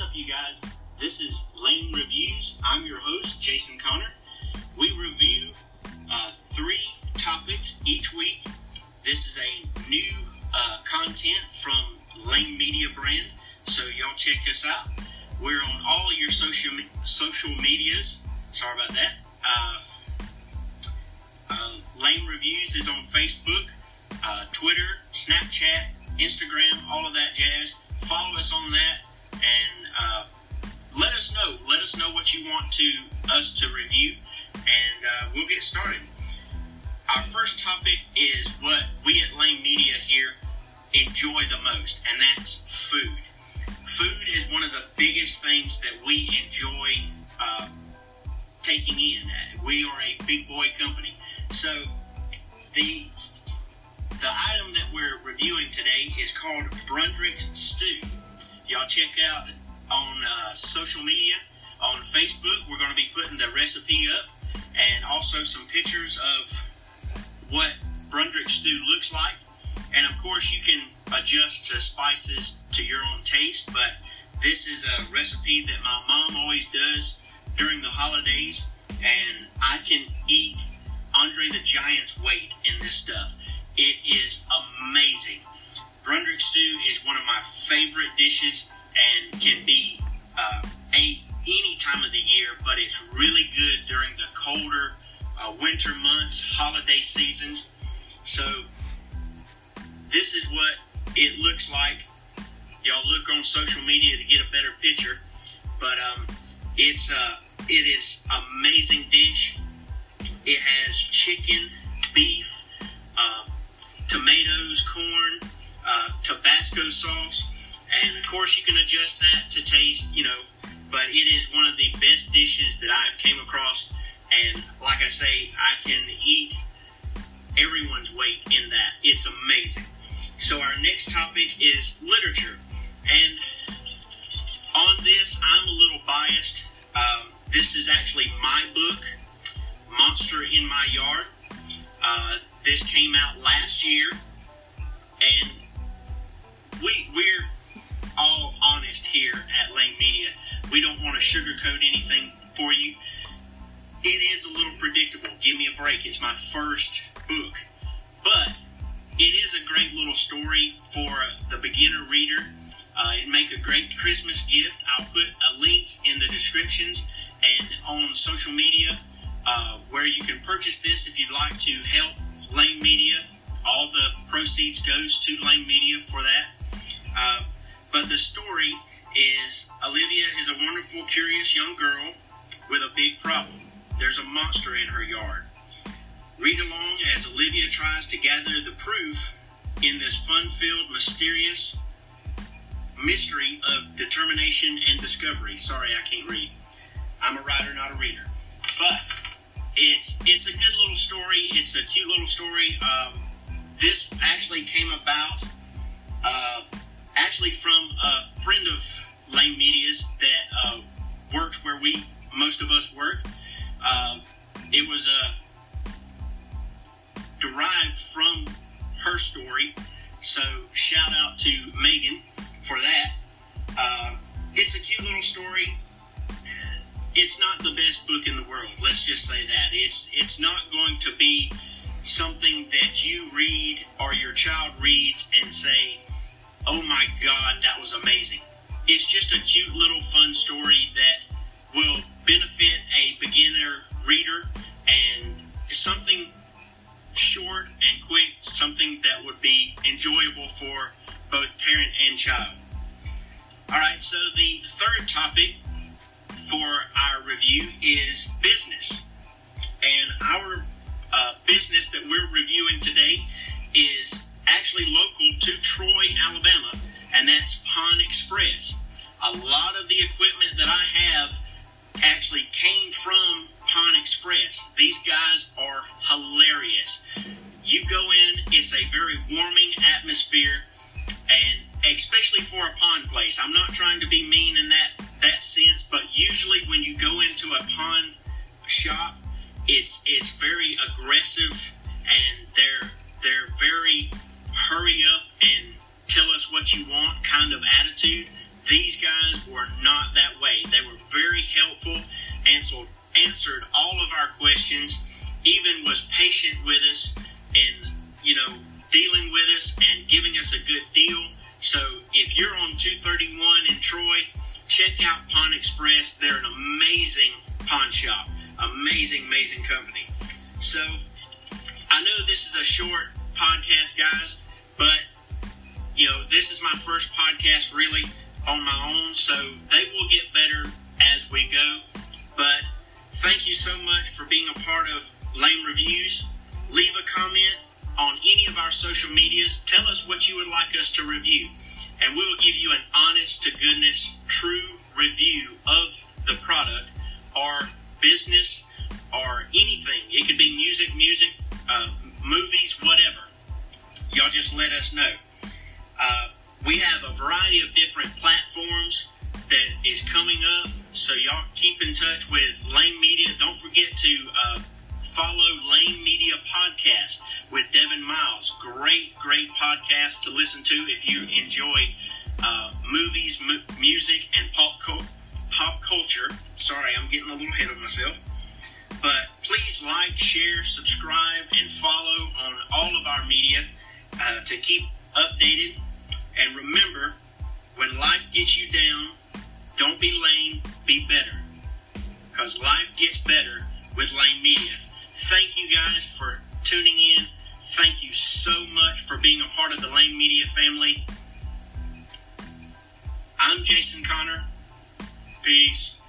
What's up, you guys? This is Lane Reviews. I'm your host, Jason Connor. We review uh, three topics each week. This is a new uh, content from Lane Media brand, so y'all check us out. We're on all your social social medias. Sorry about that. Uh, uh, Lane Reviews is on Facebook, uh, Twitter, Snapchat, Instagram, all of that jazz. Follow us on that and uh, let us know. Let us know what you want to us to review, and uh, we'll get started. Our first topic is what we at Lane Media here enjoy the most, and that's food. Food is one of the biggest things that we enjoy uh, taking in. We are a big boy company, so the the item that we're reviewing today is called Brunswick Stew. Y'all check out on uh, social media, on Facebook. We're going to be putting the recipe up and also some pictures of what Brunswick stew looks like. And of course, you can adjust the spices to your own taste, but this is a recipe that my mom always does during the holidays, and I can eat Andre the Giant's weight in this stuff. It is amazing. Brunswick stew is one of my favorite dishes holiday seasons. So this is what it looks like. Y'all look on social media to get a better picture, but um, it's uh, it is amazing dish. It has chicken, beef, uh, tomatoes, corn, uh, Tabasco sauce, and of course you can adjust that to taste, you know. But it is one of the best dishes that I've came across, I say, I can eat everyone's weight in that. It's amazing. So our next topic is literature, and on this I'm a little biased. Um, this is actually my book, Monster in My Yard. Uh, this came out last year, and we we're all honest here at Lane Media. We don't want to sugarcoat anything for you. It is a little predictable. Give me a break. It's my first book, but it is a great little story for the beginner reader. Uh, it make a great Christmas gift. I'll put a link in the descriptions and on social media uh, where you can purchase this if you'd like to help Lane Media. All the proceeds goes to Lane Media for that. Uh, but the story is Olivia is a wonderful, curious young girl with a big problem. There's a monster in her yard. Read along as Olivia tries to gather the proof in this fun filled, mysterious mystery of determination and discovery. Sorry, I can't read. I'm a writer, not a reader. But it's it's a good little story. It's a cute little story. Um, this actually came about uh, actually from a friend of Lane Media's that uh, works where we most of us work. Uh, it was uh, derived from her story. So shout out to Megan for that. Uh, it's a cute little story. It's not the best book in the world. Let's just say that it's it's not going to be something that you read or your child reads and say, oh my god, that was amazing. It's just a cute little fun story that so the third topic for our review is business. And our uh, business that we're reviewing today is actually local to Troy, Alabama, and that's Pawn Express. A lot of the equipment that I have actually came from Pawn Express. These guys are hilarious. You go in, it's a very warming atmosphere, especially for a pawn place. I'm not trying to be mean in that that sense, but usually when you go into a pawn shop, it's it's very aggressive and they're they're very hurry up and tell us what you want kind of attitude. These guys were not that way. They were very helpful, answered answered all of our questions, even was patient with us and you know dealing with us and giving us a good deal. So if you're on 231 in Troy, check out Pawn Express. They're an amazing pawn shop, amazing, amazing company. So I know this is a short podcast, guys, but you know this is my first podcast really on my own, so they will get better as we go. But thank you so much for being a part of Lane Reviews. Leave a comment on any of our social medias. Tell us what you would like us to review, and we will give you an honest to goodness, true review of the product or business or anything. It could be music, music, uh, movies, whatever. Y'all just let us know. Uh, we have a variety of different platforms that is coming up, so y'all keep in touch with Lane Media. Don't forget to uh, follow Lane Media Podcast with Devin Miles. Great, great podcast to listen to if you enjoy uh, movies, mu- music, and pop, pop culture. Sorry, I'm getting a little ahead of myself. But please like, share, subscribe, and follow on all of our media uh, to keep updated. And remember, when life gets you down, guys for tuning in. Thank you so much for being a part of the Lane Media family. I'm Jason Connor. Peace.